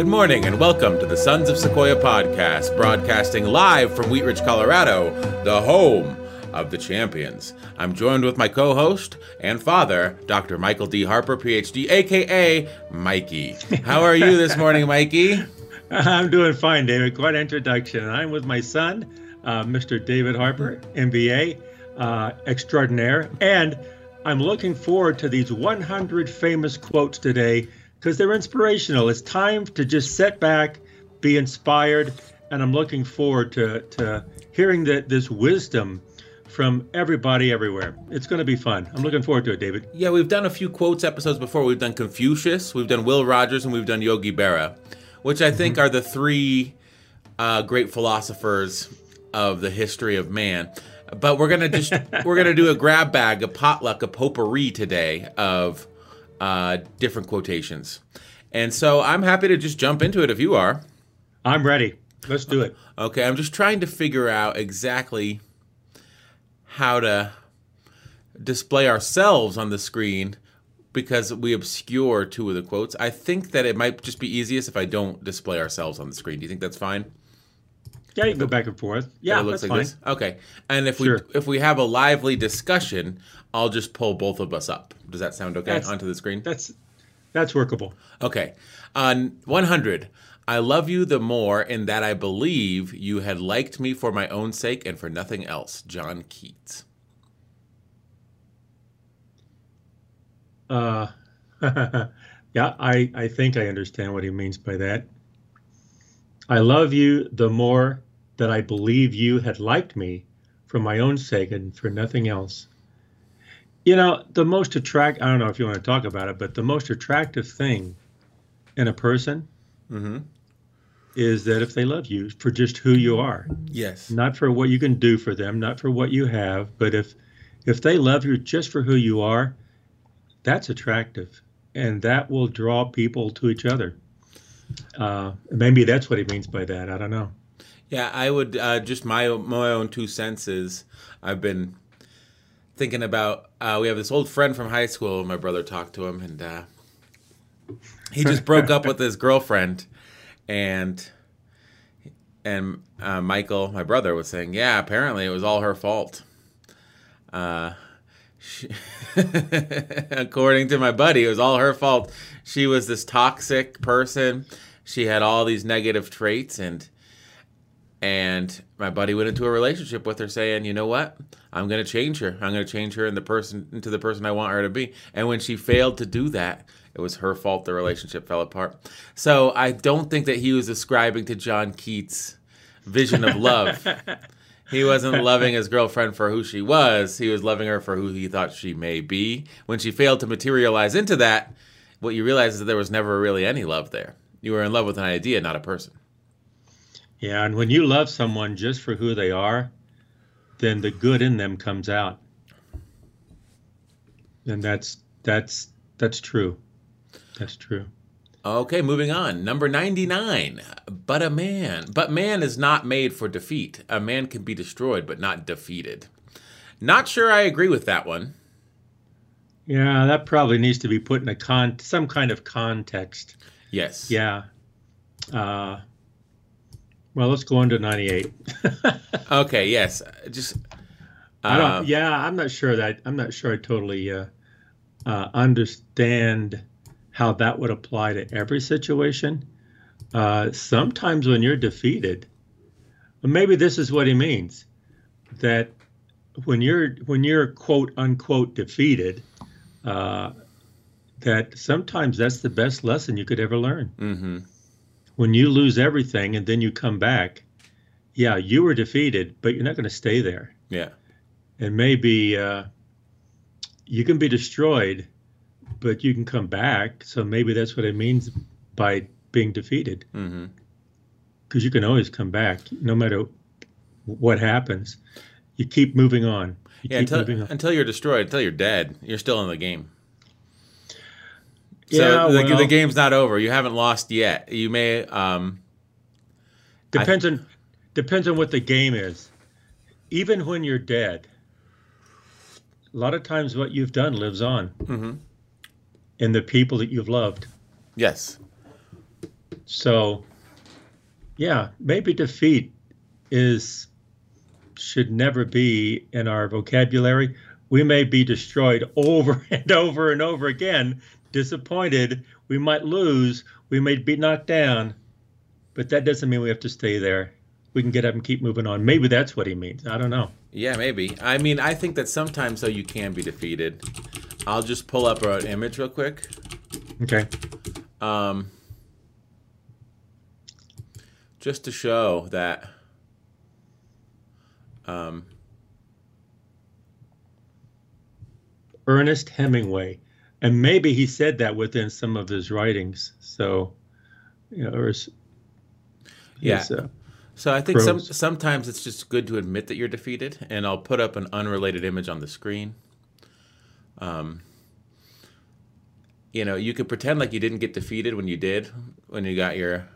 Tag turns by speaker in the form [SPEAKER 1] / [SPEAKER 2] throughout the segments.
[SPEAKER 1] Good morning and welcome to the Sons of Sequoia podcast, broadcasting live from Wheat Ridge, Colorado, the home of the champions. I'm joined with my co host and father, Dr. Michael D. Harper, PhD, aka Mikey. How are you this morning, Mikey?
[SPEAKER 2] I'm doing fine, David. Quite an introduction. I'm with my son, uh, Mr. David Harper, MBA uh, extraordinaire, and I'm looking forward to these 100 famous quotes today because they're inspirational. It's time to just sit back, be inspired, and I'm looking forward to, to hearing that this wisdom from everybody everywhere. It's going to be fun. I'm looking forward to it, David.
[SPEAKER 1] Yeah, we've done a few quotes episodes before. We've done Confucius, we've done Will Rogers, and we've done Yogi Berra, which I think mm-hmm. are the three uh, great philosophers of the history of man. But we're gonna just we're gonna do a grab bag, a potluck, a potpourri today of uh, different quotations. And so I'm happy to just jump into it if you are.
[SPEAKER 2] I'm ready. Let's do it.
[SPEAKER 1] Okay, I'm just trying to figure out exactly how to display ourselves on the screen because we obscure two of the quotes. I think that it might just be easiest if I don't display ourselves on the screen. Do you think that's fine?
[SPEAKER 2] Yeah, you can go back and forth. Yeah, it that's like fine. This?
[SPEAKER 1] Okay, and if sure. we if we have a lively discussion, I'll just pull both of us up. Does that sound okay? That's, Onto the screen.
[SPEAKER 2] That's that's workable.
[SPEAKER 1] Okay. On 100, I love you the more in that I believe you had liked me for my own sake and for nothing else. John Keats.
[SPEAKER 2] Uh, yeah, I, I think I understand what he means by that. I love you the more that I believe you had liked me for my own sake and for nothing else. You know, the most attract I don't know if you want to talk about it, but the most attractive thing in a person mm-hmm. is that if they love you for just who you are.
[SPEAKER 1] Yes.
[SPEAKER 2] Not for what you can do for them, not for what you have, but if if they love you just for who you are, that's attractive. And that will draw people to each other. Uh, maybe that's what he means by that. I don't know.
[SPEAKER 1] Yeah, I would uh, just my my own two senses. I've been thinking about uh, we have this old friend from high school. My brother talked to him, and uh, he just broke up with his girlfriend, and and uh, Michael, my brother, was saying, yeah, apparently it was all her fault. Uh, she, according to my buddy, it was all her fault. She was this toxic person. She had all these negative traits, and and my buddy went into a relationship with her saying, "You know what? I'm going to change her. I'm going to change her in the person into the person I want her to be." And when she failed to do that, it was her fault the relationship fell apart. So I don't think that he was ascribing to John Keats' vision of love. he wasn't loving his girlfriend for who she was. He was loving her for who he thought she may be. When she failed to materialize into that, what you realize is that there was never really any love there. You were in love with an idea, not a person.
[SPEAKER 2] Yeah, and when you love someone just for who they are, then the good in them comes out. And that's that's that's true. That's true.
[SPEAKER 1] Okay, moving on. Number 99. But a man. But man is not made for defeat. A man can be destroyed, but not defeated. Not sure I agree with that one.
[SPEAKER 2] Yeah, that probably needs to be put in a con some kind of context.
[SPEAKER 1] Yes.
[SPEAKER 2] Yeah. Uh, well, let's go on to 98.
[SPEAKER 1] okay, yes. Just
[SPEAKER 2] uh, I don't uh, yeah, I'm not sure that I'm not sure I totally uh, uh, understand how that would apply to every situation. Uh, sometimes when you're defeated, maybe this is what he means that when you're when you're quote unquote defeated, uh, that sometimes that's the best lesson you could ever learn. Mm-hmm when you lose everything and then you come back, yeah, you were defeated, but you're not going to stay there.
[SPEAKER 1] Yeah.
[SPEAKER 2] And maybe uh, you can be destroyed, but you can come back. So maybe that's what it means by being defeated. Because mm-hmm. you can always come back, no matter what happens. You keep moving on. You
[SPEAKER 1] yeah, until, on. until you're destroyed, until you're dead, you're still in the game. So yeah, the, well, the, game's not over. You haven't lost yet. You may. Um,
[SPEAKER 2] depends on depends on what the game is. Even when you're dead, a lot of times what you've done lives on mm-hmm. in the people that you've loved.
[SPEAKER 1] Yes.
[SPEAKER 2] So, yeah, maybe defeat is should never be in our vocabulary. We may be destroyed over and over and over again, disappointed. We might lose. We may be knocked down, but that doesn't mean we have to stay there. We can get up and keep moving on. Maybe that's what he means. I don't know.
[SPEAKER 1] Yeah, maybe. I mean, I think that sometimes though you can be defeated. I'll just pull up an image real quick.
[SPEAKER 2] Okay.
[SPEAKER 1] Um, just to show that um,
[SPEAKER 2] Ernest Hemingway, and maybe he said that within some of his writings. So, you know, or his,
[SPEAKER 1] yeah. His, uh, so I think some, sometimes it's just good to admit that you're defeated, and I'll put up an unrelated image on the screen. Um, you know, you could pretend like you didn't get defeated when you did, when you got your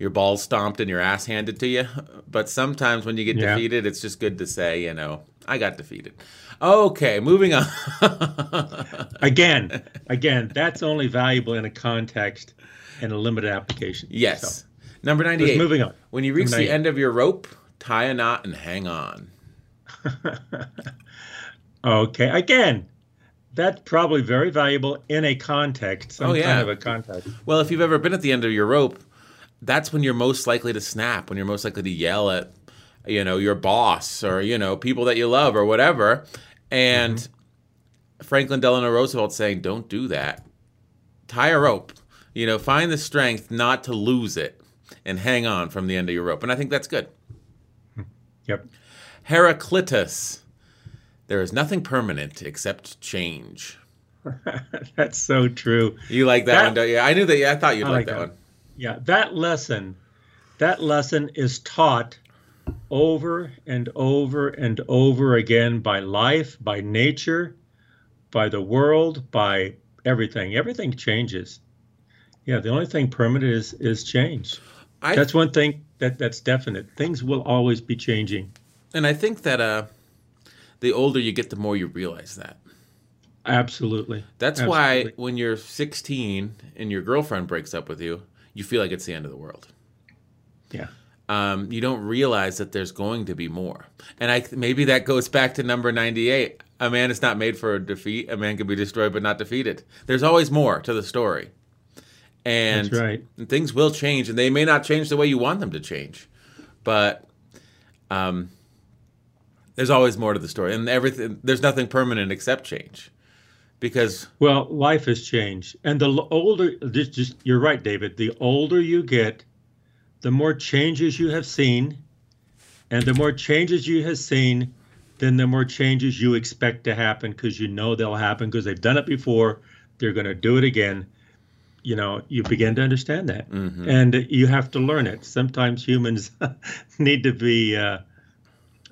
[SPEAKER 1] your balls stomped and your ass handed to you. But sometimes when you get yeah. defeated, it's just good to say, you know, I got defeated. Okay, moving on.
[SPEAKER 2] again, again, that's only valuable in a context and a limited application.
[SPEAKER 1] Yes. So, Number 98.
[SPEAKER 2] moving on.
[SPEAKER 1] When you reach the end of your rope, tie a knot and hang on.
[SPEAKER 2] okay, again, that's probably very valuable in a context, some oh, yeah. kind of a context.
[SPEAKER 1] Well, if you've ever been at the end of your rope, that's when you're most likely to snap, when you're most likely to yell at, you know, your boss or, you know, people that you love or whatever. And mm-hmm. Franklin Delano Roosevelt saying, don't do that. Tie a rope. You know, find the strength not to lose it and hang on from the end of your rope. And I think that's good.
[SPEAKER 2] Yep.
[SPEAKER 1] Heraclitus. There is nothing permanent except change.
[SPEAKER 2] that's so true.
[SPEAKER 1] You like that, that one, don't you? I knew that. Yeah, I thought you'd like, like that, that one.
[SPEAKER 2] Yeah, that lesson, that lesson is taught over and over and over again by life, by nature, by the world, by everything. Everything changes. Yeah, the only thing permanent is is change. I, that's one thing that that's definite. Things will always be changing.
[SPEAKER 1] And I think that uh, the older you get, the more you realize that.
[SPEAKER 2] Absolutely.
[SPEAKER 1] That's
[SPEAKER 2] Absolutely.
[SPEAKER 1] why when you're 16 and your girlfriend breaks up with you, you feel like it's the end of the world.
[SPEAKER 2] Yeah.
[SPEAKER 1] Um, you don't realize that there's going to be more. And I maybe that goes back to number 98. A man is not made for a defeat. A man can be destroyed but not defeated. There's always more to the story. And,
[SPEAKER 2] That's right.
[SPEAKER 1] things will change, and they may not change the way you want them to change, but um, there's always more to the story, and everything. There's nothing permanent except change, because
[SPEAKER 2] well, life has changed, and the older, just, just you're right, David. The older you get, the more changes you have seen, and the more changes you have seen, then the more changes you expect to happen because you know they'll happen because they've done it before. They're going to do it again you know you begin to understand that mm-hmm. and you have to learn it sometimes humans need to be uh,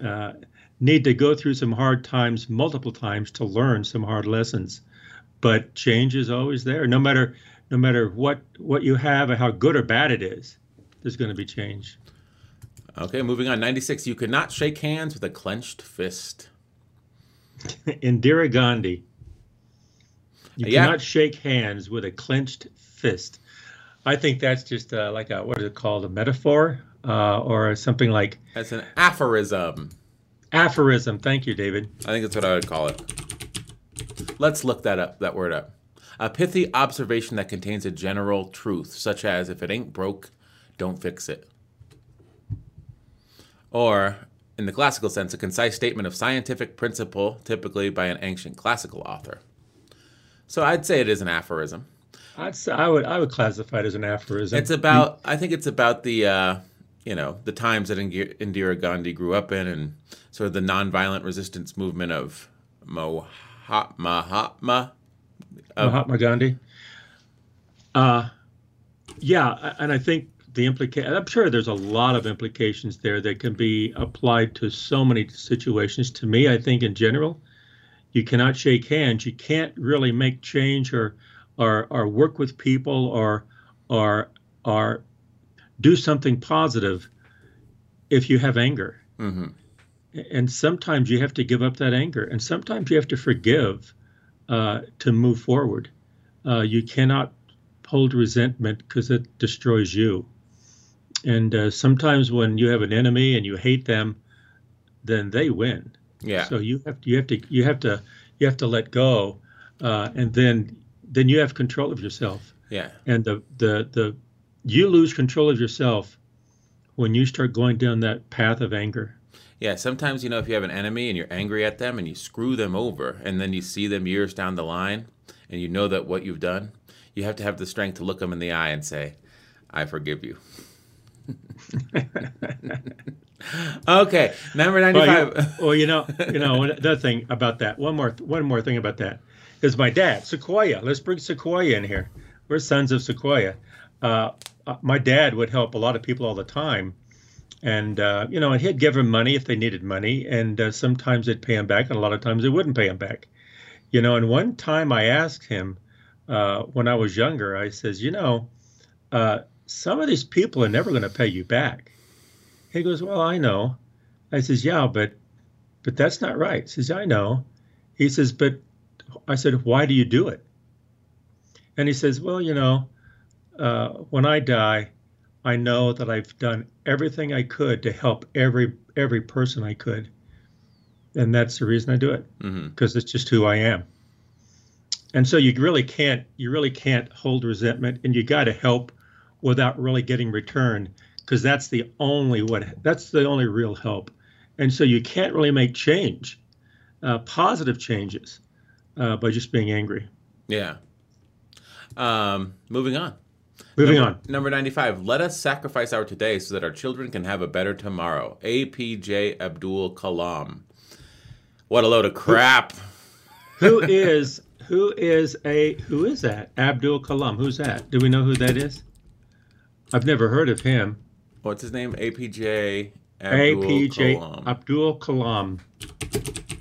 [SPEAKER 2] uh, need to go through some hard times multiple times to learn some hard lessons but change is always there no matter no matter what what you have and how good or bad it is there's going to be change
[SPEAKER 1] okay moving on 96 you cannot shake hands with a clenched fist
[SPEAKER 2] indira gandhi you yeah. cannot shake hands with a clenched fist. I think that's just uh, like a what is it called a metaphor uh, or something like.
[SPEAKER 1] That's an aphorism.
[SPEAKER 2] Aphorism. Thank you, David.
[SPEAKER 1] I think that's what I would call it. Let's look that up. That word up. A pithy observation that contains a general truth, such as if it ain't broke, don't fix it. Or, in the classical sense, a concise statement of scientific principle, typically by an ancient classical author. So I'd say it is an aphorism.
[SPEAKER 2] I'd say, I would I would classify it as an aphorism.
[SPEAKER 1] It's about I think it's about the uh, you know the times that Indira Gandhi grew up in and sort of the nonviolent resistance movement of Mahatma
[SPEAKER 2] Mahatma Gandhi. Uh, yeah, and I think the implication. I'm sure there's a lot of implications there that can be applied to so many situations. To me, I think in general, you cannot shake hands. You can't really make change or or, or work with people or or or do something positive if you have anger. Mm-hmm. And sometimes you have to give up that anger, and sometimes you have to forgive uh, to move forward. Uh, you cannot hold resentment because it destroys you. And uh, sometimes when you have an enemy and you hate them, then they win.
[SPEAKER 1] Yeah.
[SPEAKER 2] So you have to, you have to you have to you have to let go, uh, and then then you have control of yourself.
[SPEAKER 1] Yeah.
[SPEAKER 2] And the the the you lose control of yourself when you start going down that path of anger.
[SPEAKER 1] Yeah, sometimes you know if you have an enemy and you're angry at them and you screw them over and then you see them years down the line and you know that what you've done, you have to have the strength to look them in the eye and say, "I forgive you." okay, number ninety-five.
[SPEAKER 2] Well, you, well, you know, you know, another thing about that. One more, one more thing about that is my dad, Sequoia. Let's bring Sequoia in here. We're sons of Sequoia. Uh, uh, my dad would help a lot of people all the time, and uh, you know, and he'd give them money if they needed money, and uh, sometimes they'd pay him back, and a lot of times they wouldn't pay him back. You know, and one time I asked him uh, when I was younger, I says, you know, uh, some of these people are never going to pay you back. He goes, well, I know. I says, yeah, but but that's not right. He says, I know. He says, but I said, why do you do it? And he says, well, you know, uh, when I die, I know that I've done everything I could to help every every person I could, and that's the reason I do it because mm-hmm. it's just who I am. And so you really can't you really can't hold resentment, and you got to help without really getting return because that's the only what that's the only real help. And so you can't really make change, uh, positive changes, uh, by just being angry.
[SPEAKER 1] Yeah. Um, moving on.
[SPEAKER 2] Moving
[SPEAKER 1] number,
[SPEAKER 2] on.
[SPEAKER 1] Number 95. Let us sacrifice our today so that our children can have a better tomorrow. APJ Abdul Kalam. What a load of crap.
[SPEAKER 2] who is who is a who is that? Abdul Kalam. Who's that? Do we know who that is? I've never heard of him.
[SPEAKER 1] What's his name? APJ Abdul APJ Kalam.
[SPEAKER 2] Abdul Kalam.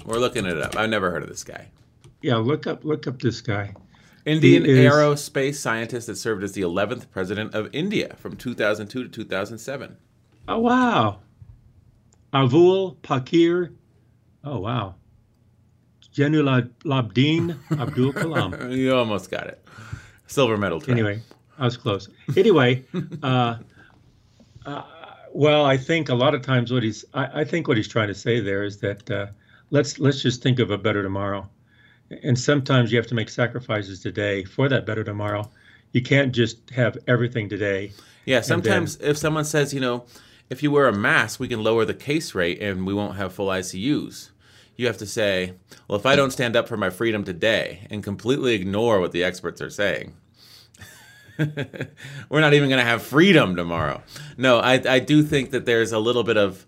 [SPEAKER 1] We're looking it up. I've never heard of this guy.
[SPEAKER 2] Yeah, look up look up this guy.
[SPEAKER 1] Indian is, aerospace scientist that served as the 11th president of India from 2002 to 2007.
[SPEAKER 2] Oh, wow. Avul Pakir. Oh, wow. Labdeen Abdul Kalam.
[SPEAKER 1] you almost got it. Silver medal. Try.
[SPEAKER 2] Anyway, I was close. Anyway, uh, uh, well, I think a lot of times what he's, I, I, think what he's trying to say there is that uh, let's let's just think of a better tomorrow and sometimes you have to make sacrifices today for that better tomorrow. You can't just have everything today.
[SPEAKER 1] Yeah, sometimes then, if someone says, you know, if you wear a mask, we can lower the case rate and we won't have full ICUs. You have to say, well, if I don't stand up for my freedom today and completely ignore what the experts are saying, we're not even going to have freedom tomorrow. No, I, I do think that there's a little bit of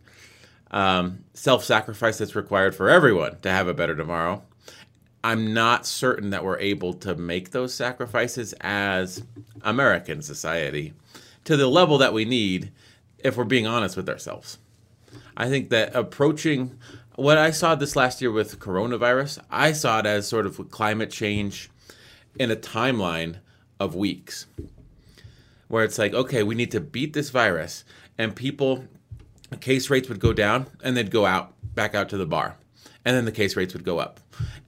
[SPEAKER 1] um, self sacrifice that's required for everyone to have a better tomorrow. I'm not certain that we're able to make those sacrifices as American society to the level that we need if we're being honest with ourselves. I think that approaching what I saw this last year with coronavirus, I saw it as sort of climate change in a timeline of weeks where it's like, okay, we need to beat this virus, and people, case rates would go down and they'd go out, back out to the bar and then the case rates would go up.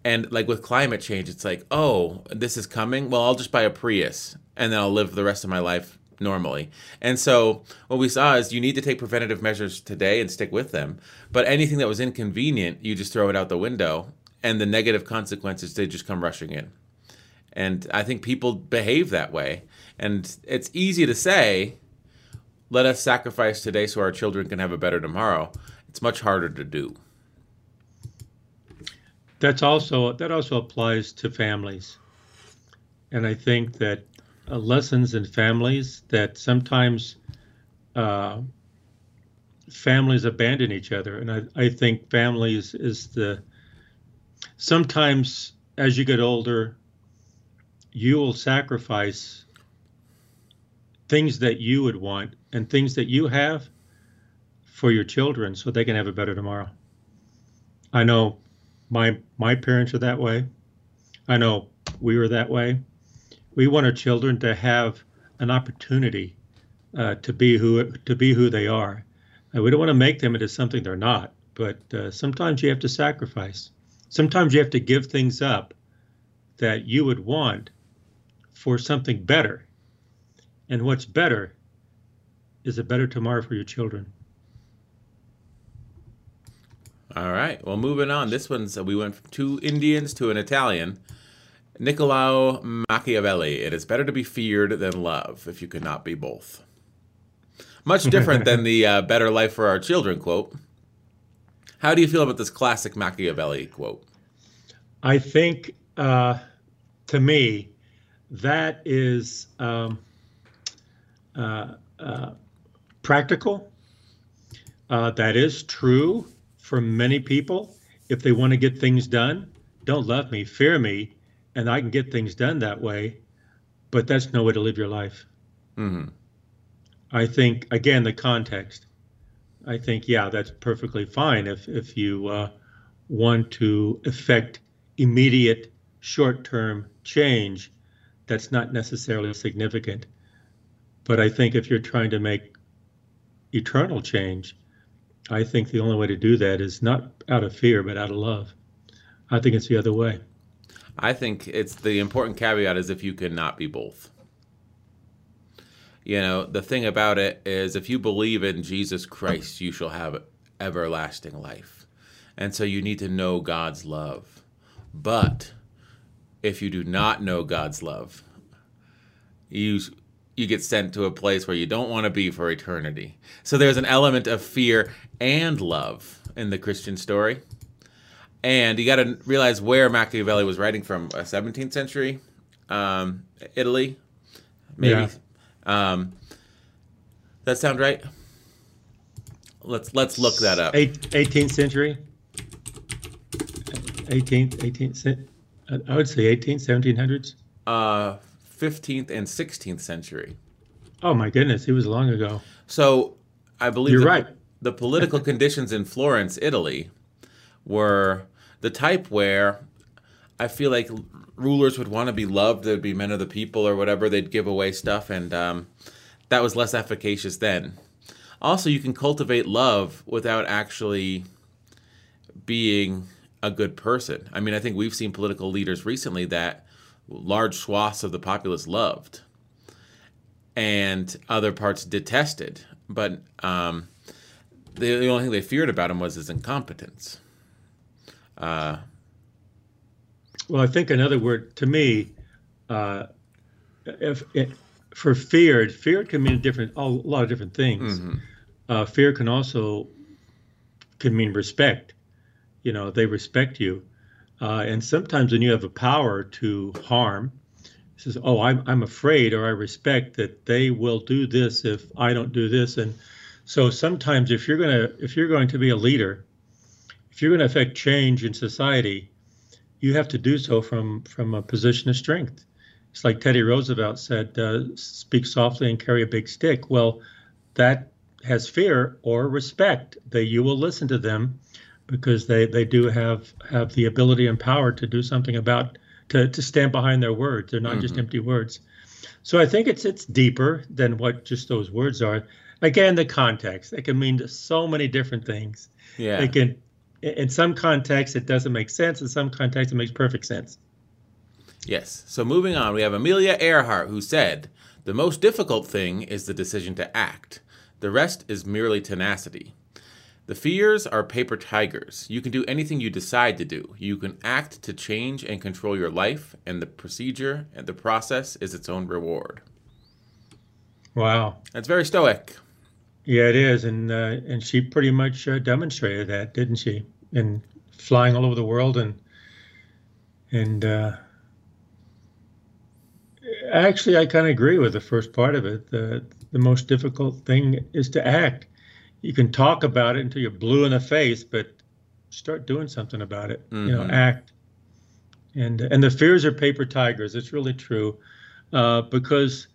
[SPEAKER 1] And like with climate change, it's like, oh, this is coming. Well, I'll just buy a Prius and then I'll live the rest of my life normally. And so what we saw is you need to take preventative measures today and stick with them. But anything that was inconvenient, you just throw it out the window and the negative consequences they just come rushing in. And I think people behave that way. And it's easy to say, let us sacrifice today so our children can have a better tomorrow. It's much harder to do.
[SPEAKER 2] That's also that also applies to families, and I think that uh, lessons in families that sometimes uh, families abandon each other, and I, I think families is the sometimes as you get older, you will sacrifice things that you would want and things that you have for your children so they can have a better tomorrow. I know my my parents are that way. I know we were that way. We want our children to have an opportunity uh, to be who to be who they are. Uh, we don't want to make them into something they're not. But uh, sometimes you have to sacrifice. Sometimes you have to give things up that you would want for something better. And what's better is a better tomorrow for your children.
[SPEAKER 1] All right. Well, moving on. This one's we went from two Indians to an Italian. Niccolò Machiavelli. It is better to be feared than love if you cannot be both. Much different than the uh, "better life for our children" quote. How do you feel about this classic Machiavelli quote?
[SPEAKER 2] I think, uh, to me, that is um, uh, uh practical. Uh, that is true for many people. If they want to get things done, don't love me, fear me, and I can get things done that way. But that's no way to live your life. Mm-hmm. I think again the context. I think yeah, that's perfectly fine if if you uh, want to effect immediate short-term change. That's not necessarily significant. But I think if you're trying to make eternal change, I think the only way to do that is not out of fear, but out of love. I think it's the other way.
[SPEAKER 1] I think it's the important caveat is if you cannot be both. You know, the thing about it is if you believe in Jesus Christ, you shall have everlasting life. And so you need to know God's love. But if you do not know God's love, you you get sent to a place where you don't want to be for eternity. So there's an element of fear and love in the Christian story. And you got to realize where Machiavelli was writing from a 17th century um, Italy, maybe. Yeah. Um, that sound right? Let's let's look that up.
[SPEAKER 2] 18th century. 18th 18th I would say 18th 1700s.
[SPEAKER 1] Uh 15th and 16th century.
[SPEAKER 2] Oh my goodness, it was long ago.
[SPEAKER 1] So I believe
[SPEAKER 2] you're
[SPEAKER 1] the,
[SPEAKER 2] right.
[SPEAKER 1] The political conditions in Florence, Italy, were the type where I feel like rulers would want to be loved. They'd be men of the people or whatever. They'd give away stuff, and um, that was less efficacious then. Also, you can cultivate love without actually being a good person. I mean, I think we've seen political leaders recently that large swaths of the populace loved and other parts detested. But um, the, the, only thing they feared about him was his incompetence. Uh,
[SPEAKER 2] well, I think another word to me, uh, if, for feared, feared can mean different, a lot of different things. Mm-hmm. Uh, fear can also can mean respect. You know, they respect you. Uh, and sometimes when you have a power to harm, says, "Oh, I'm I'm afraid or I respect that they will do this if I don't do this." And so sometimes if you're gonna if you're going to be a leader, if you're going to affect change in society, you have to do so from from a position of strength. It's like Teddy Roosevelt said, uh, "Speak softly and carry a big stick." Well, that has fear or respect that you will listen to them because they, they do have have the ability and power to do something about to, to stand behind their words. They're not mm-hmm. just empty words. So I think it's it's deeper than what just those words are. Again, the context. It can mean so many different things.
[SPEAKER 1] Yeah.
[SPEAKER 2] It can in some contexts it doesn't make sense. In some contexts it makes perfect sense.
[SPEAKER 1] Yes. So moving on, we have Amelia Earhart who said, "The most difficult thing is the decision to act. The rest is merely tenacity." The fears are paper tigers. You can do anything you decide to do. You can act to change and control your life, and the procedure and the process is its own reward.
[SPEAKER 2] Wow.
[SPEAKER 1] That's very stoic.
[SPEAKER 2] Yeah, it is, and uh, and she pretty much uh, demonstrated that, didn't she? In flying all over the world and and uh, actually, I kind of agree with the first part of it. The the most difficult thing is to act you can talk about it until you're blue in the face, but start doing something about it. Mm-hmm. You know, mm-hmm. act. And and the fears are paper tigers. It's really true, uh, because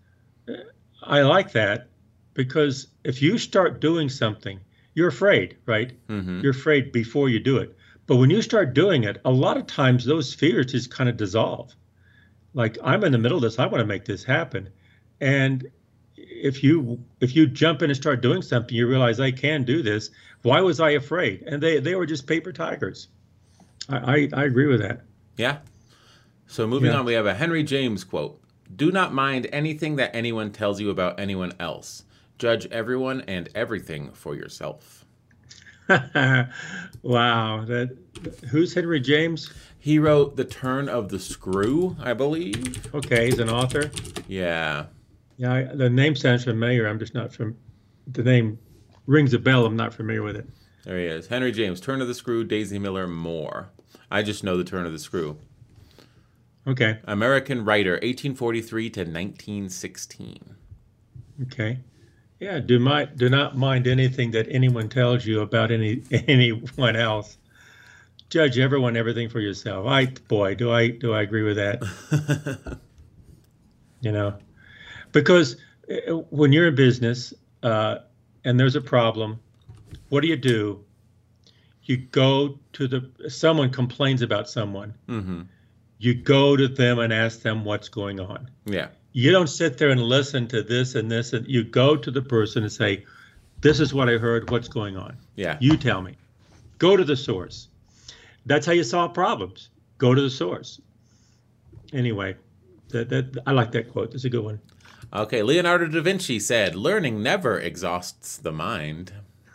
[SPEAKER 2] uh, I like that because if you start doing something, you're afraid, right? Mm-hmm. You're afraid before you do it. But when you start doing it, a lot of times those fears just kind of dissolve. Like I'm in the middle of this, I want to make this happen, and if you if you jump in and start doing something, you realize I can do this. Why was I afraid? And they they were just paper tigers. I I, I agree with that.
[SPEAKER 1] Yeah. So moving yeah. on, we have a Henry James quote. Do not mind anything that anyone tells you about anyone else. Judge everyone and everything for yourself.
[SPEAKER 2] wow, that who's Henry James?
[SPEAKER 1] He wrote The Turn of the Screw, I believe.
[SPEAKER 2] Okay, he's an author.
[SPEAKER 1] Yeah.
[SPEAKER 2] Yeah, I, the name sounds familiar. I'm just not from the name rings a bell. I'm not familiar with it.
[SPEAKER 1] There he is. Henry James, Turn of the Screw, Daisy Miller, more. I just know the Turn of the Screw.
[SPEAKER 2] Okay.
[SPEAKER 1] American writer, 1843 to 1916.
[SPEAKER 2] Okay. Yeah, do my do not mind anything that anyone tells you about any anyone else. Judge everyone everything for yourself. I boy, do I do I agree with that. you know, because uh, when you're in business uh, and there's a problem, what do you do? You go to the someone complains about someone.
[SPEAKER 1] Mm-hmm.
[SPEAKER 2] You go to them and ask them what's going on.
[SPEAKER 1] Yeah.
[SPEAKER 2] You don't sit there and listen to this and this, and you go to the person and say, "This is what I heard. What's going on?"
[SPEAKER 1] Yeah.
[SPEAKER 2] You tell me. Go to the source. That's how you solve problems. Go to the source. Anyway, that, that I like that quote. That's a good one.
[SPEAKER 1] Okay, Leonardo da Vinci said, "Learning never exhausts the mind."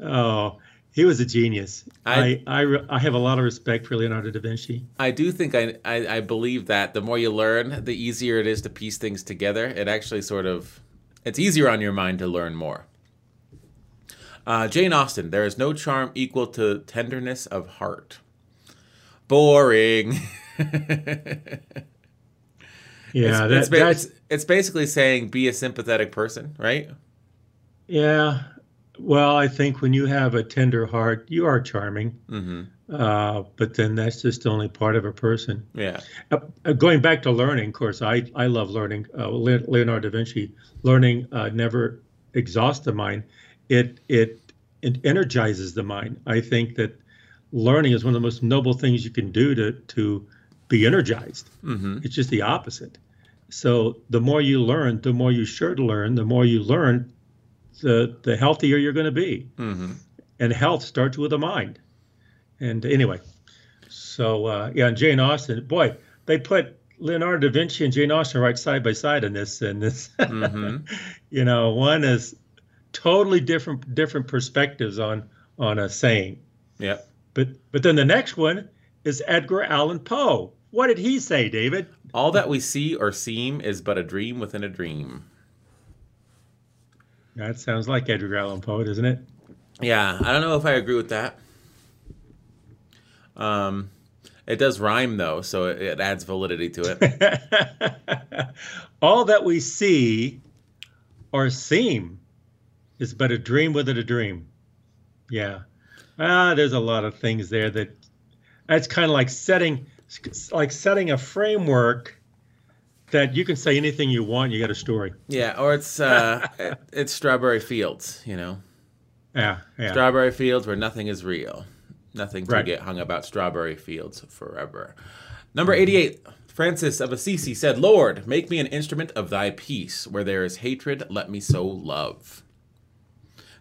[SPEAKER 2] oh, he was a genius.
[SPEAKER 1] I-
[SPEAKER 2] I, I, I have a lot of respect for Leonardo da Vinci.
[SPEAKER 1] I do think I, I I believe that the more you learn, the easier it is to piece things together. It actually sort of it's easier on your mind to learn more. Uh, Jane Austen, there is no charm equal to tenderness of heart. Boring.
[SPEAKER 2] Yeah,
[SPEAKER 1] it's, it's,
[SPEAKER 2] that,
[SPEAKER 1] ba-
[SPEAKER 2] that's
[SPEAKER 1] it's, it's basically saying be a sympathetic person, right?
[SPEAKER 2] yeah. Well, I think when you have a tender heart, you are charming.
[SPEAKER 1] Mm-hmm.
[SPEAKER 2] Uh, but then that's just only part of a person.
[SPEAKER 1] Yeah.
[SPEAKER 2] Uh, uh, going back to learning, of course, I, I love learning. Uh, Leonardo da Vinci, learning uh, never exhausts the mind. It, it it energizes the mind. I think that learning is one of the most noble things you can do to to be energized.
[SPEAKER 1] Mm-hmm.
[SPEAKER 2] It's just the opposite. So the more you learn, the more you sure to learn. The more you learn, the the healthier you're going to be.
[SPEAKER 1] Mm-hmm.
[SPEAKER 2] And health starts with the mind. And anyway, so uh, yeah, and Jane Austen, boy, they put Leonardo da Vinci and Jane Austen right side by side in this. And this,
[SPEAKER 1] Mhm.
[SPEAKER 2] you know, one is totally different different perspectives on on a saying.
[SPEAKER 1] Yeah.
[SPEAKER 2] But but then the next one is Edgar Allan Poe. What did he say, David?
[SPEAKER 1] All that we see or seem is but a dream within a dream.
[SPEAKER 2] That sounds like Edgar Allan Poe, doesn't it?
[SPEAKER 1] Yeah, I don't know if I agree with that. Um, it does rhyme though, so it, it adds validity to it.
[SPEAKER 2] All that we see or seem is but a dream within a dream. Yeah. Ah, there's a lot of things there that that's kind of like setting like setting a framework that you can say anything you want, you got a story.
[SPEAKER 1] yeah, or it's uh, it's Strawberry Fields, you know,
[SPEAKER 2] Yeah, yeah.
[SPEAKER 1] Strawberry Fields where nothing is real, nothing to
[SPEAKER 2] Right.
[SPEAKER 1] get hung about Strawberry Fields forever. Number eighty-eight. Francis of Assisi said, Lord, make me an instrument of thy peace. Where there is hatred, let me sow love.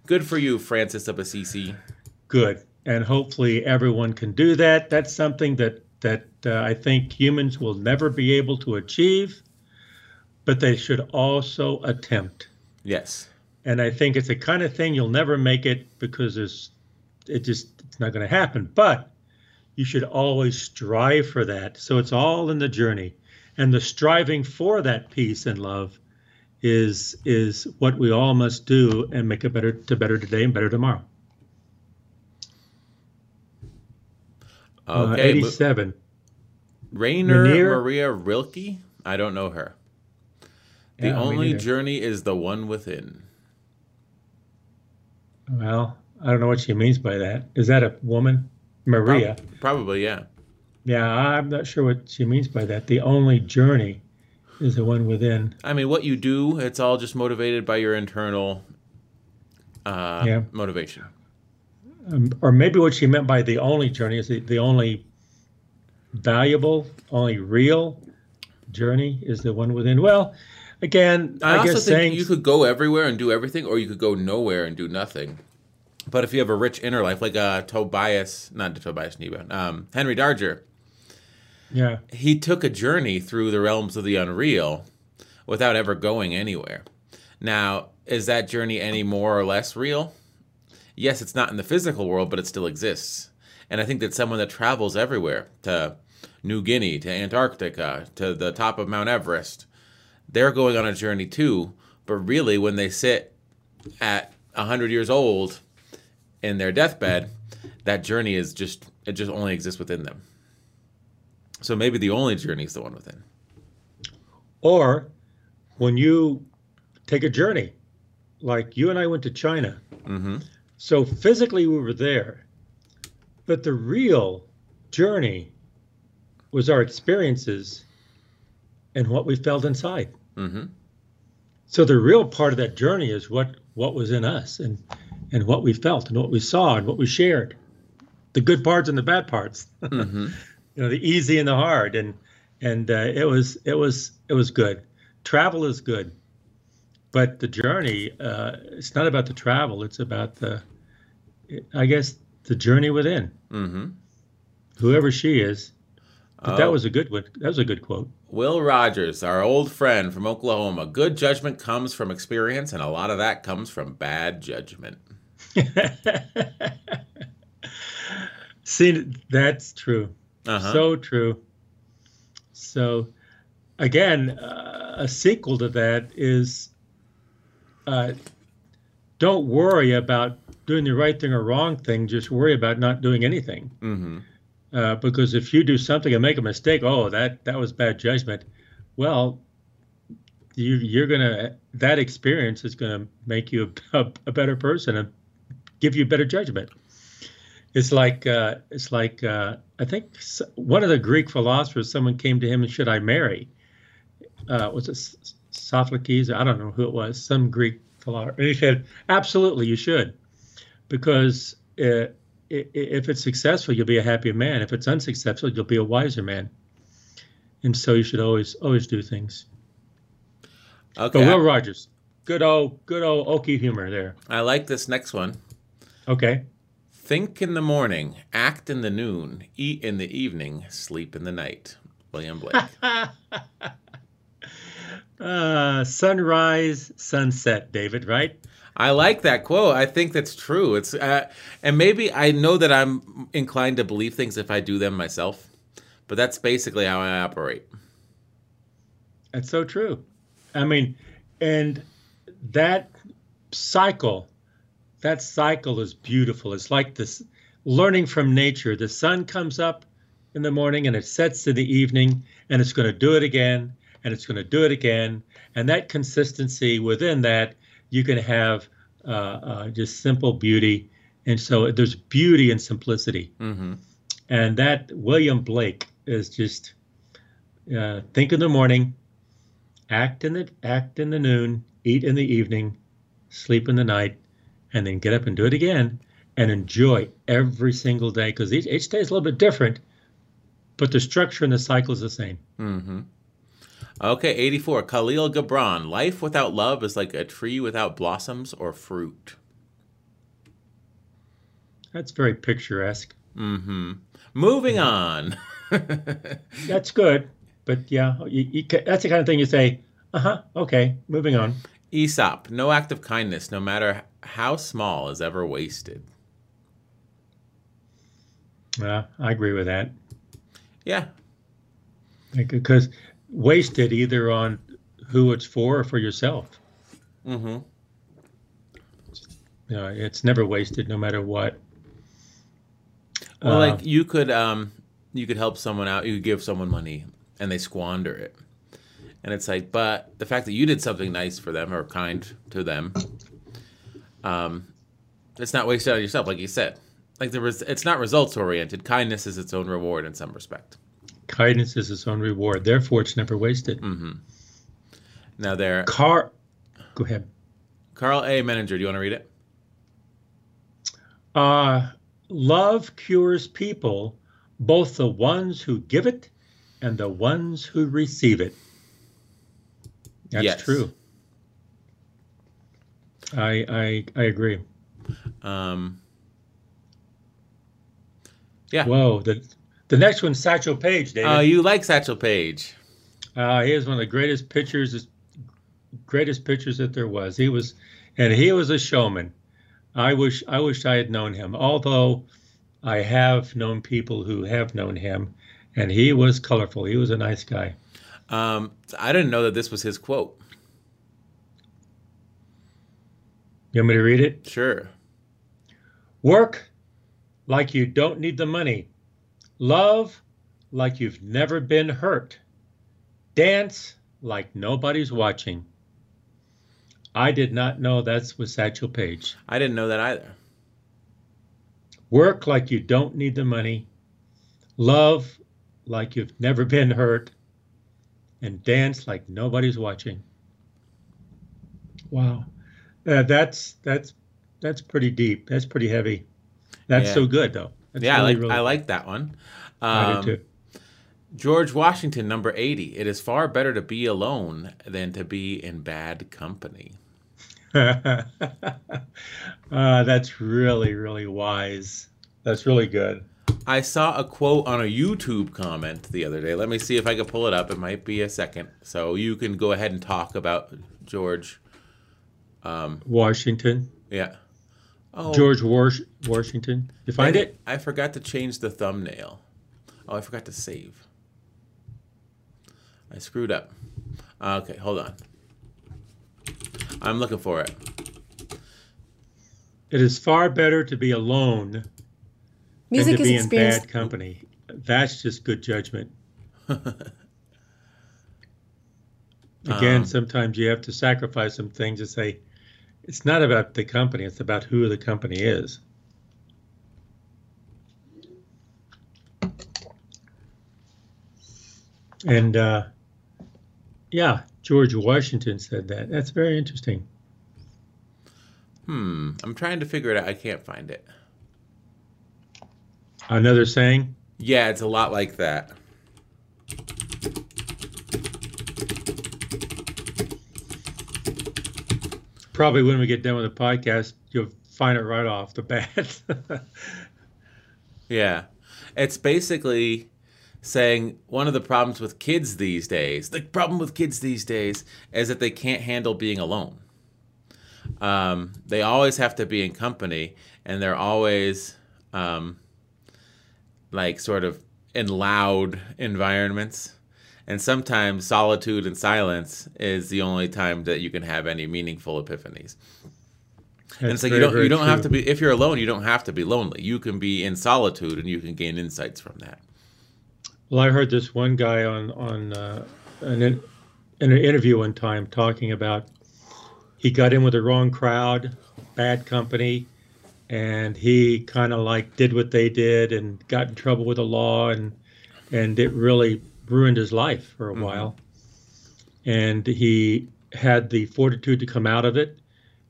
[SPEAKER 1] Good for you, Francis of Assisi.
[SPEAKER 2] Good. And hopefully everyone can do that. That's something that that uh, I think humans will never be able to achieve, but they should also attempt.
[SPEAKER 1] Yes.
[SPEAKER 2] And I think it's the kind of thing you'll never make it because there's it just it's not going to happen. But you should always strive for that. So it's all in the journey. And the striving for that peace and love is is what we all must do and make it better to better today and better tomorrow.
[SPEAKER 1] Okay. mo-
[SPEAKER 2] 87.
[SPEAKER 1] Rainer
[SPEAKER 2] Rainier?
[SPEAKER 1] Maria Rilke? I don't know her. The
[SPEAKER 2] Yeah,
[SPEAKER 1] only journey is the one within.
[SPEAKER 2] Well, I don't know what she means by that. Is that a woman? Maria.
[SPEAKER 1] Prob- probably, yeah.
[SPEAKER 2] Yeah, I'm not sure what she means by that. The only journey is the one within.
[SPEAKER 1] I mean, what you do, it's all just motivated by your internal uh,
[SPEAKER 2] Yeah.
[SPEAKER 1] motivation.
[SPEAKER 2] Um, or maybe what she meant by the only journey is the, the only valuable, only real journey is the one within. Well, again,
[SPEAKER 1] I,
[SPEAKER 2] I,
[SPEAKER 1] also
[SPEAKER 2] guess
[SPEAKER 1] think
[SPEAKER 2] saying
[SPEAKER 1] you could go everywhere and do everything, or you could go nowhere and do nothing. But if you have a rich inner life, like uh, Tobias, not Tobias Neba, um, Henry Darger,
[SPEAKER 2] Yeah.
[SPEAKER 1] He took a journey through the realms of the unreal without ever going anywhere. Now, is that journey any more or less real? Yes, it's not in the physical world, but it still exists. And I think that someone that travels everywhere to New Guinea, to Antarctica, to the top of Mount Everest, they're going on a journey too. But really, when they sit at 100 years old in their deathbed, that journey is just, it just only exists within them. So maybe the only journey is the one within.
[SPEAKER 2] Or when you take a journey, like you and I went to China.
[SPEAKER 1] Mm-hmm.
[SPEAKER 2] So physically we were there, but the real journey was our experiences and what we felt inside.
[SPEAKER 1] Mm-hmm.
[SPEAKER 2] So the real part of that journey is what what was in us and and what we felt and what we saw and what we shared, the good parts and the bad parts,
[SPEAKER 1] Mm-hmm.
[SPEAKER 2] you know, the easy and the hard, and and uh, it was it was it was good. Travel is good, but the journey uh, it's not about the travel; it's about the, I guess, the journey within.
[SPEAKER 1] Mm-hmm.
[SPEAKER 2] Whoever she is, but that
[SPEAKER 1] Oh.
[SPEAKER 2] was a good one. That was a good quote.
[SPEAKER 1] Will Rogers, our old friend from Oklahoma. Good judgment comes from experience, and a lot of that comes from bad judgment.
[SPEAKER 2] See, that's true.
[SPEAKER 1] Uh-huh.
[SPEAKER 2] So true. So, again, uh, a sequel to that is uh, don't worry about doing the right thing or wrong thing. Just worry about not doing anything.
[SPEAKER 1] mm-hmm.
[SPEAKER 2] Uh, because if you do something and make a mistake, oh, that that was bad judgment. Well, you, you're gonna that experience is gonna make you a, a, better person and give you better judgment. It's like uh, it's like uh, I think one of the Greek philosophers. Someone came to him and should I marry? Uh, was it Sophocles? I don't know who it was. Some Greek philosopher. And he said, absolutely, you should, because uh, if it's successful, you'll be a happier man. If it's unsuccessful, you'll be a wiser man. And so you should always always do things.
[SPEAKER 1] Okay. But.
[SPEAKER 2] Will Rogers, good old good old Okie humor there.
[SPEAKER 1] I like this next one.
[SPEAKER 2] Okay.
[SPEAKER 1] Think in the morning, act in the noon, eat in the evening, sleep in the night. William Blake.
[SPEAKER 2] uh, sunrise, sunset, David. Right?
[SPEAKER 1] I like that quote. I think that's true. It's uh, and maybe I know that I'm inclined to believe things if I do them myself, but that's basically how I operate.
[SPEAKER 2] That's so true. I mean, and that cycle, that cycle is beautiful. It's like this learning from nature. The sun comes up in the morning and it sets in the evening, and it's going to do it again, and it's going to do it again. And that consistency within that, you can have uh, uh, just simple beauty. And so there's beauty in simplicity.
[SPEAKER 1] hmm
[SPEAKER 2] And that William Blake is just uh, think in the morning, act in the act in the noon, eat in the evening, sleep in the night, and then get up and do it again and enjoy every single day because each, each day is a little bit different, but the structure and the cycle is the same.
[SPEAKER 1] hmm Okay, 84. Khalil Gibran. Life without love is like a tree without blossoms or fruit.
[SPEAKER 2] That's very picturesque.
[SPEAKER 1] hmm Moving on.
[SPEAKER 2] That's good, but yeah, you, you, that's the kind of thing you say. Uh huh. Okay, moving on.
[SPEAKER 1] Aesop. No act of kindness, no matter how small, is ever wasted.
[SPEAKER 2] Uh, I agree with that.
[SPEAKER 1] Yeah.
[SPEAKER 2] because wasted either on who it's for or for yourself.
[SPEAKER 1] hmm
[SPEAKER 2] You know, it's never wasted, no matter what.
[SPEAKER 1] Well,
[SPEAKER 2] Uh,
[SPEAKER 1] like you could um you could help someone out, you could give someone money and they squander it. And it's like, but the fact that you did something nice for them or kind to them, um, it's not wasted on yourself, like you said. Like there was, it's not results oriented. Kindness is its own reward in some respect.
[SPEAKER 2] Kindness is its own reward. Therefore, it's never wasted.
[SPEAKER 1] hmm Now there,
[SPEAKER 2] Car, go ahead.
[SPEAKER 1] Karl A. Menninger, do you want to read it?
[SPEAKER 2] Uh, love cures people, both the ones who give it and the ones who receive it. That's
[SPEAKER 1] Yes.
[SPEAKER 2] true. I, I I agree.
[SPEAKER 1] Um, Yeah.
[SPEAKER 2] Whoa, the The next one's Satchel Paige, David.
[SPEAKER 1] Oh, you like Satchel Paige?
[SPEAKER 2] Uh, he is one of the greatest pitchers, greatest pitchers that there was. He was, and he was a showman. I wish I wish I had known him. Although I have known people who have known him, and he was colorful. He was a nice guy.
[SPEAKER 1] Um, I didn't know that this was his quote.
[SPEAKER 2] You want me to read it?
[SPEAKER 1] Sure.
[SPEAKER 2] Work like you don't need the money. Love like you've never been hurt. Dance like nobody's watching. I did not know that was Satchel Paige.
[SPEAKER 1] I didn't know that either.
[SPEAKER 2] Work like you don't need the money. Love like you've never been hurt. And dance like nobody's watching. Wow. Uh, that's that's that's pretty deep. That's pretty heavy. That's yeah. so good though. That's
[SPEAKER 1] yeah, really, I like really I like that one. Um, I do too. George Washington, number 80. It is far better to be alone than to be in bad company.
[SPEAKER 2] uh, that's really, really wise. That's really good.
[SPEAKER 1] I saw a quote on a YouTube comment the other day. Let me see if I can pull it up. It might be a second. So you can go ahead and talk about George
[SPEAKER 2] um, Washington.
[SPEAKER 1] Yeah.
[SPEAKER 2] Oh, George Wash- Washington. You find I, it?
[SPEAKER 1] I forgot to change the thumbnail. Oh, I forgot to save. I screwed up. Okay, hold on. I'm looking for it.
[SPEAKER 2] It is far better to be alone Music than to be in bad company. That's just good judgment. Again, um, sometimes you have to sacrifice some things to say, it's not about the company, it's about who the company is. And uh, yeah, George Washington said that. That's very interesting.
[SPEAKER 1] Hmm. I'm trying to figure it out. I can't find it.
[SPEAKER 2] Another saying?
[SPEAKER 1] Yeah, it's a lot like that.
[SPEAKER 2] Probably when we get done with the podcast, you'll find it right off the bat.
[SPEAKER 1] yeah. It's basically saying one of the problems with kids these days, the problem with kids these days is that they can't handle being alone. Um, they always have to be in company, and they're always um, like sort of in loud environments. And sometimes solitude and silence is the only time that you can have any meaningful epiphanies. That's and it's like very, you don't you don't true. have to be if you're alone, you don't have to be lonely. You can be in solitude and you can gain insights from that.
[SPEAKER 2] Well, I heard this one guy on on uh, an in, in an interview one time talking about he got in with the wrong crowd, bad company, and he kind of like did what they did and got in trouble with the law and and it really ruined his life for a mm-hmm. while. And he had the fortitude to come out of it.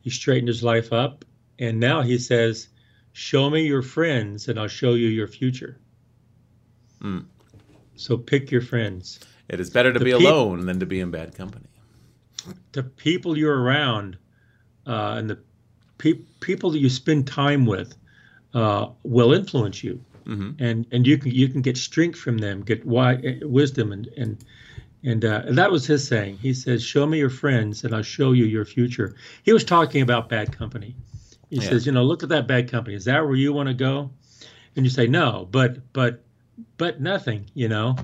[SPEAKER 2] He straightened his life up, and now he says, "Show me your friends, and I'll show you your future." Mm. So pick your friends.
[SPEAKER 1] It is better to the be alone than to be in bad company.
[SPEAKER 2] The people you're around uh, and the pe- people that you spend time with uh, will influence you, mm-hmm. and and you can you can get strength from them, get wi- wisdom, and and and, uh, and that was his saying. He says, "Show me your friends, and I'll show you your future." He was talking about bad company. He yeah. says, "You know, look at that bad company. Is that where you want to go?" And you say, "No, but but but nothing, you know.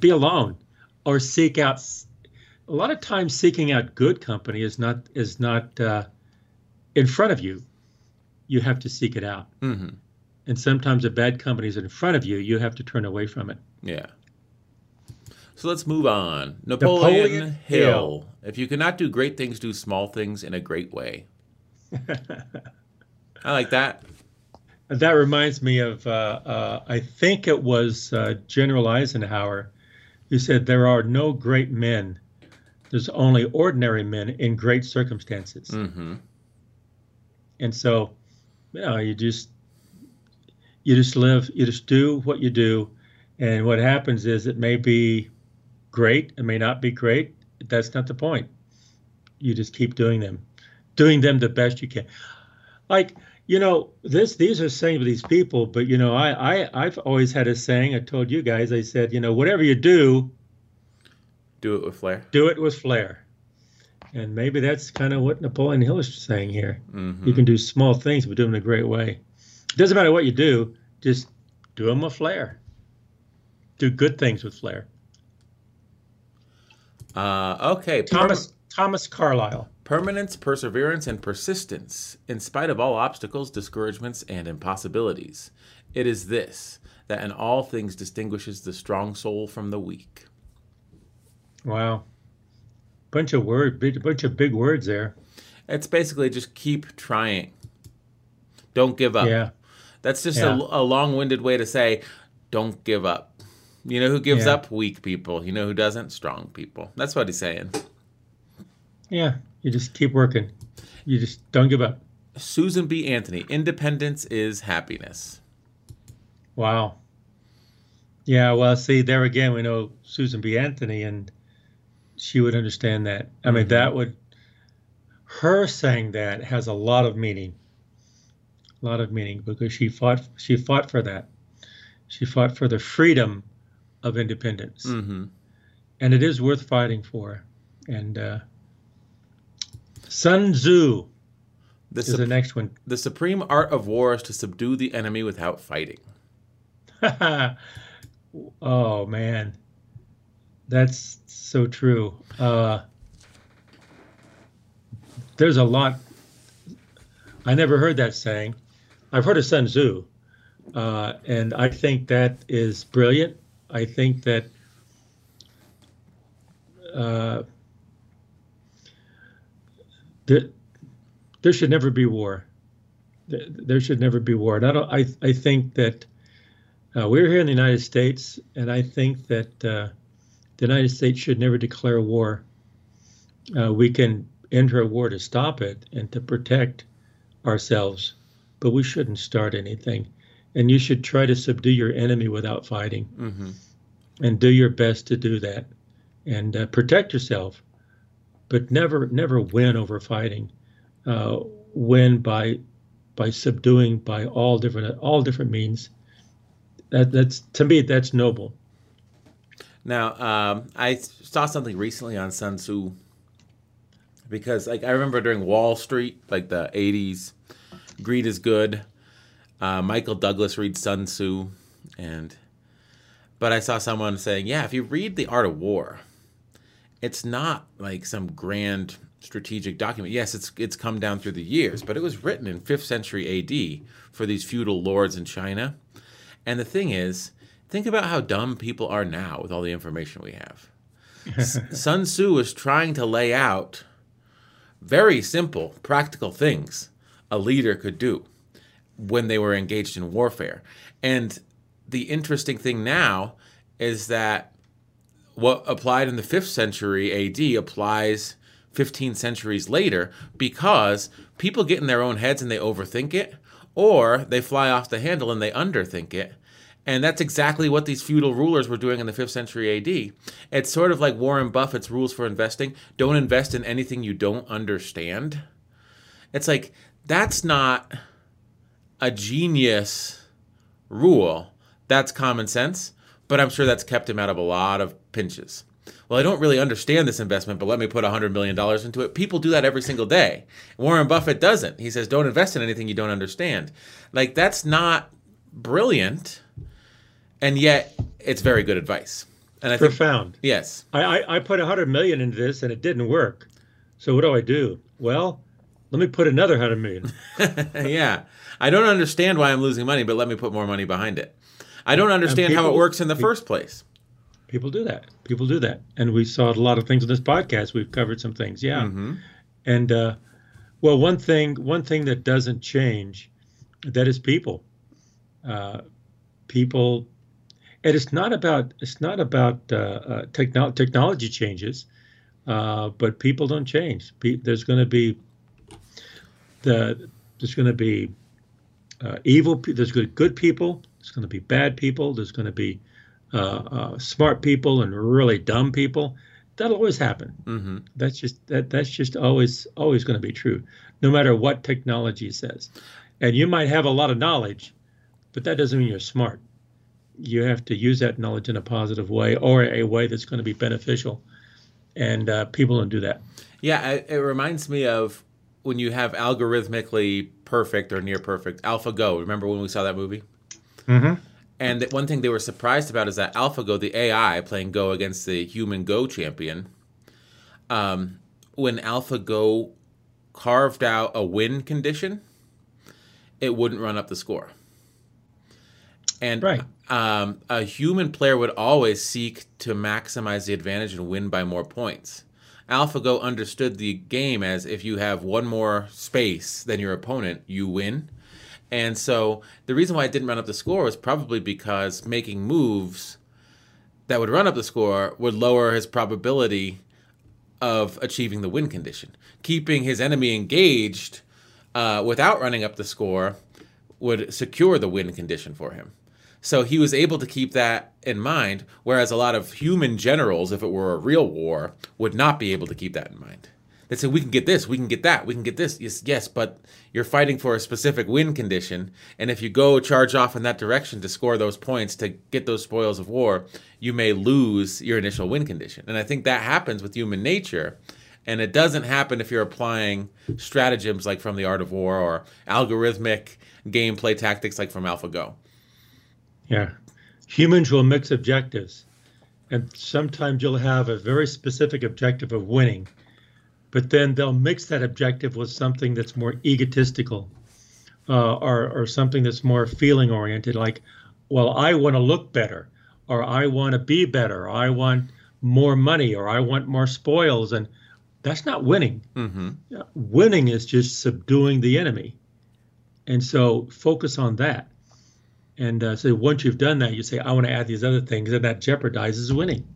[SPEAKER 2] Be alone or seek out a lot of times seeking out good company is not is not uh, in front of you. You have to seek it out. Mm-hmm. And sometimes a bad company is in front of you. You have to turn away from it.
[SPEAKER 1] Yeah. So let's move on. Napoleon, Napoleon Hill. Hill. If you cannot do great things, do small things in a great way. I like that.
[SPEAKER 2] That reminds me of, uh, uh, I think it was uh, General Eisenhower who said, There are no great men, there's only ordinary men in great circumstances. Mm-hmm. And so, you know, you just, you just live, you just do what you do. And what happens is it may be great, it may not be great. That's not the point. You just keep doing them, doing them the best you can. Like, you know, this these are saying to these people, but you know, I, I I've always had a saying. I told you guys. I said, you know, whatever you do,
[SPEAKER 1] do it with flair.
[SPEAKER 2] Do it with flair. And maybe that's kind of what Napoleon Hill is saying here. Mm-hmm. You can do small things, but do them in a great way. It doesn't matter what you do, just do them with flair. Do good things with flair.
[SPEAKER 1] Uh, okay.
[SPEAKER 2] Thomas Thomas Carlyle.
[SPEAKER 1] Permanence, perseverance, and persistence, in spite of all obstacles, discouragements, and impossibilities. It is this that in all things distinguishes the strong soul from the weak.
[SPEAKER 2] Wow, bunch of word, big, bunch of big words there.
[SPEAKER 1] It's basically just keep trying. Don't give up.
[SPEAKER 2] Yeah,
[SPEAKER 1] that's just yeah. a, a long-winded way to say, don't give up. You know who gives yeah. up? Weak people. You know who doesn't? Strong people. That's what he's saying.
[SPEAKER 2] Yeah, you just keep working. You just don't give up.
[SPEAKER 1] Susan B. Anthony, independence is happiness.
[SPEAKER 2] Wow. Yeah, well, see, there again, we know Susan B. Anthony, and she would understand that. I mean, that mm-hmm. would, her saying that has a lot of meaning. A lot of meaning because she fought, she fought for that. She fought for the freedom of independence. Mm-hmm. And it is worth fighting for. And, uh, Sun Tzu the is the next one.
[SPEAKER 1] The supreme art of war is to subdue the enemy without fighting.
[SPEAKER 2] oh man, that's so true. Uh, there's a lot. I never heard that saying. I've heard of Sun Tzu, uh, and I think that is brilliant. I think that uh, there, there should never be war. There should never be war. And I, don't, I, I think that uh, we're here in the United States, and I think that uh, the United States should never declare war. Uh, we can enter a war to stop it and to protect ourselves, but we shouldn't start anything. And you should try to subdue your enemy without fighting, mm-hmm. and do your best to do that, and uh, protect yourself but never never win over fighting. Uh, win by by subduing by all different all different means. That that's to me that's noble.
[SPEAKER 1] Now um, I saw something recently on Sun Tzu because like I remember during Wall Street, like the '80s, greed is good. Uh, Michael Douglas reads Sun Tzu, and but I saw someone saying, yeah, if you read The Art of War, it's not like some grand strategic document. Yes, it's it's come down through the years, but it was written in 5th century AD for these feudal lords in China. And the thing is, think about how dumb people are now with all the information we have. Sun Tzu was trying to lay out very simple, practical things a leader could do when they were engaged in warfare. And the interesting thing now is that what applied in the 5th century AD applies 15 centuries later because people get in their own heads and they overthink it, or they fly off the handle and they underthink it. And that's exactly what these feudal rulers were doing in the 5th century AD. It's sort of like Warren Buffett's rules for investing don't invest in anything you don't understand. It's like, that's not a genius rule. That's common sense but I'm sure that's kept him out of a lot of pinches. Well, I don't really understand this investment, but let me put $100 million into it. People do that every single day. Warren Buffett doesn't. He says, don't invest in anything you don't understand. Like, that's not brilliant, and yet it's very good advice.
[SPEAKER 2] And I profound.
[SPEAKER 1] Think, yes.
[SPEAKER 2] I, I, I put 100 million into this and it didn't work. So what do I do? Well, let me put another 100 million.
[SPEAKER 1] yeah. I don't understand why I'm losing money, but let me put more money behind it. I don't understand people, how it works in the first place.
[SPEAKER 2] People do that. People do that, and we saw a lot of things in this podcast. We've covered some things, yeah. Mm-hmm. And uh, well, one thing, one thing that doesn't change, that is people. Uh, people, and it's not about it's not about uh, uh, techno- technology changes, uh, but people don't change. Pe- there's going to be the there's going to be uh, evil. There's good good people there's going to be bad people. There's going to be uh, uh, smart people and really dumb people. That'll always happen. Mm-hmm. That's just that. That's just always always going to be true, no matter what technology says. And you might have a lot of knowledge, but that doesn't mean you're smart. You have to use that knowledge in a positive way or a way that's going to be beneficial. And uh, people don't do that.
[SPEAKER 1] Yeah, it, it reminds me of when you have algorithmically perfect or near perfect AlphaGo. Remember when we saw that movie?
[SPEAKER 2] Mm-hmm.
[SPEAKER 1] And one thing they were surprised about is that AlphaGo, the AI playing Go against the human Go champion, um, when AlphaGo carved out a win condition, it wouldn't run up the score. And
[SPEAKER 2] right.
[SPEAKER 1] um, a human player would always seek to maximize the advantage and win by more points. AlphaGo understood the game as if you have one more space than your opponent, you win. And so the reason why it didn't run up the score was probably because making moves that would run up the score would lower his probability of achieving the win condition. Keeping his enemy engaged uh, without running up the score would secure the win condition for him. So he was able to keep that in mind, whereas a lot of human generals, if it were a real war, would not be able to keep that in mind. They say, we can get this, we can get that, we can get this. Yes, yes, but you're fighting for a specific win condition. And if you go charge off in that direction to score those points to get those spoils of war, you may lose your initial win condition. And I think that happens with human nature. And it doesn't happen if you're applying stratagems like from the Art of War or algorithmic gameplay tactics like from AlphaGo.
[SPEAKER 2] Yeah. Humans will mix objectives. And sometimes you'll have a very specific objective of winning, but then they'll mix that objective with something that's more egotistical uh, or, or something that's more feeling oriented, like, well, I want to look better, or I want to be better, or I want more money, or I want more spoils. And that's not winning.
[SPEAKER 1] Mm-hmm.
[SPEAKER 2] Winning is just subduing the enemy. And so focus on that. And uh, so once you've done that, you say, I want to add these other things, and that jeopardizes winning.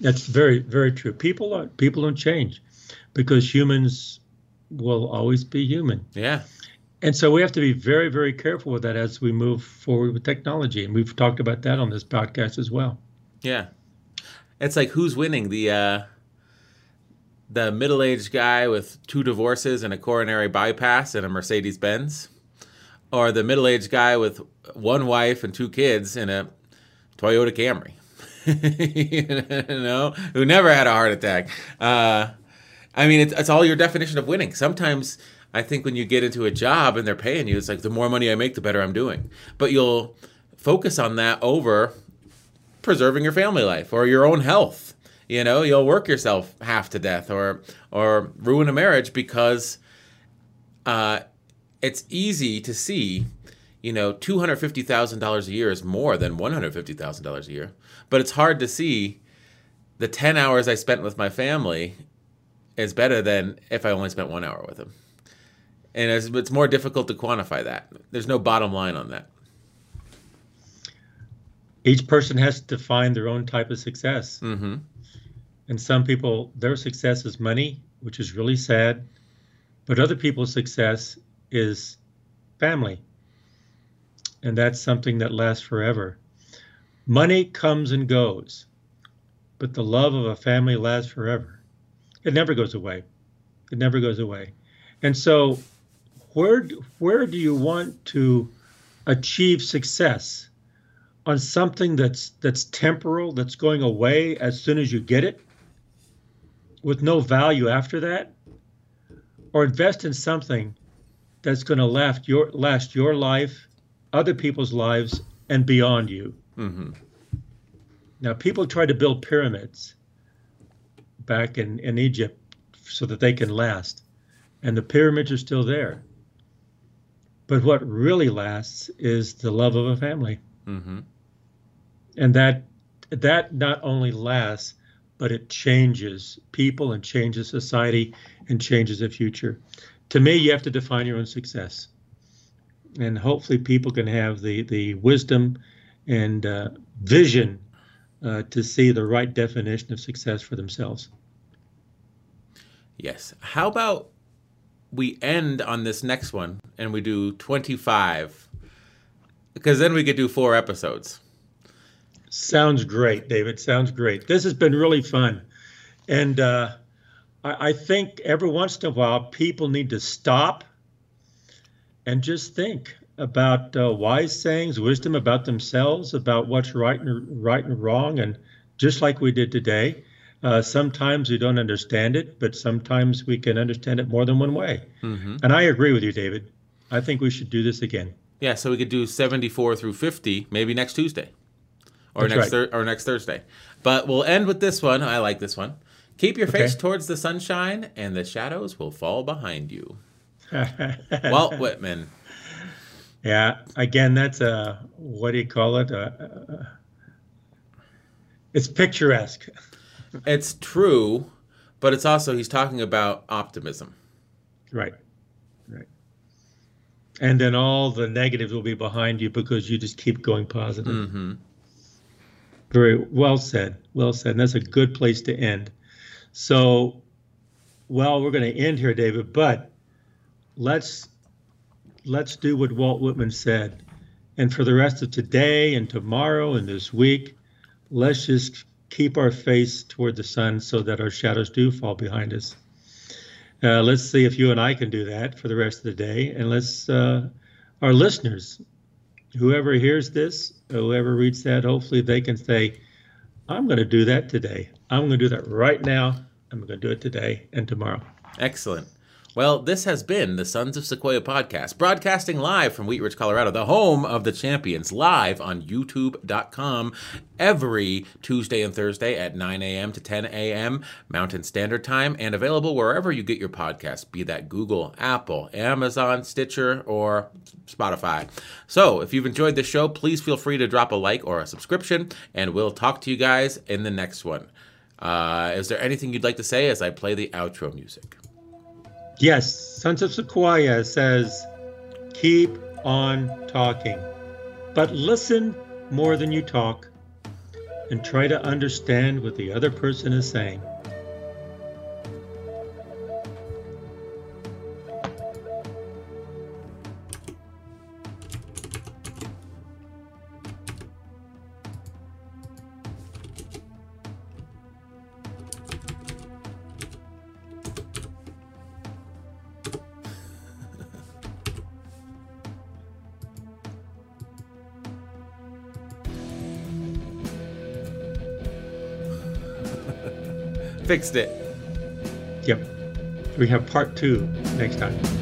[SPEAKER 2] That's very, very true. People are people don't change because humans will always be human.
[SPEAKER 1] Yeah.
[SPEAKER 2] And so we have to be very, very careful with that as we move forward with technology. And we've talked about that on this podcast as well.
[SPEAKER 1] Yeah. It's like who's winning? The uh the middle-aged guy with two divorces and a coronary bypass and a Mercedes Benz or the middle-aged guy with one wife and two kids in a Toyota Camry, you know, who never had a heart attack. Uh, I mean, it's, it's all your definition of winning. Sometimes I think when you get into a job and they're paying you, it's like the more money I make, the better I'm doing. But you'll focus on that over preserving your family life or your own health. You know, you'll work yourself half to death or or ruin a marriage because uh, it's easy to see, you know, $250,000 a year is more than $150,000 a year. But it's hard to see the 10 hours I spent with my family is better than if I only spent one hour with them. And it's, it's more difficult to quantify that. There's no bottom line on that.
[SPEAKER 2] Each person has to find their own type of success.
[SPEAKER 1] Mm-hmm.
[SPEAKER 2] And some people, their success is money, which is really sad. But other people's success is family. And that's something that lasts forever. Money comes and goes, but the love of a family lasts forever. It never goes away. It never goes away. And so, where where do you want to achieve success on something that's that's temporal, that's going away as soon as you get it, with no value after that, or invest in something that's going to last your last your life, other people's lives, and beyond you.
[SPEAKER 1] Mm-hmm.
[SPEAKER 2] Now, people try to build pyramids back in, in Egypt so that they can last, and the pyramids are still there. But what really lasts is the love of a family,
[SPEAKER 1] mm-hmm.
[SPEAKER 2] and that that not only lasts, but it changes people and changes society and changes the future to me, you have to define your own success. And hopefully, people can have the, the wisdom and uh, vision uh, to see the right definition of success for themselves.
[SPEAKER 1] Yes. How about we end on this next one and we do 25? Because then we could do four episodes.
[SPEAKER 2] Sounds great, David. Sounds great. This has been really fun. And uh, I, I think every once in a while people need to stop and just think about uh, wise sayings, wisdom about themselves, about what's right and right and wrong, and just like we did today. Uh, sometimes we don't understand it, but sometimes we can understand it more than one way. Mm-hmm. And I agree with you, David. I think we should do this again.
[SPEAKER 1] Yeah, so we could do 74 through 50 maybe next Tuesday or That's next right. thir- or next Thursday. But we'll end with this one. I like this one. Keep your face okay. towards the sunshine, and the shadows will fall behind you. Walt Whitman.
[SPEAKER 2] Yeah, again, that's a what do you call it? Uh, it's picturesque.
[SPEAKER 1] it's true, but it's also he's talking about optimism.
[SPEAKER 2] Right. Right. And then all the negatives will be behind you because you just keep going positive. Mm-hmm. Very well said. Well said. And that's a good place to end. So, well, we're going to end here, David, but let's let's do what Walt Whitman said. And for the rest of today and tomorrow and this week, let's just keep our face toward the sun so that our shadows do fall behind us. Uh, let's see if you and I can do that for the rest of the day. And let's, uh, our listeners, whoever hears this, whoever reads that, hopefully they can say, I'm going to do that today. I'm going to do that right now. I'm going to do it today and tomorrow.
[SPEAKER 1] Excellent. Well, this has been the Sons of Sequoia podcast, broadcasting live from Wheat Ridge, Colorado, the home of the champions, live on youtube.com every Tuesday and Thursday at 9 a.m. to 10 a.m. Mountain Standard Time, and available wherever you get your podcasts, be that Google, Apple, Amazon, Stitcher, or Spotify. So, if you've enjoyed the show, please feel free to drop a like or a subscription, and we'll talk to you guys in the next one. Uh, is there anything you'd like to say as I play the outro music?
[SPEAKER 2] Yes, Sons of Sequoia says, keep on talking, but listen more than you talk and try to understand what the other person is saying.
[SPEAKER 1] Fixed it.
[SPEAKER 2] Yep. We have part two next time.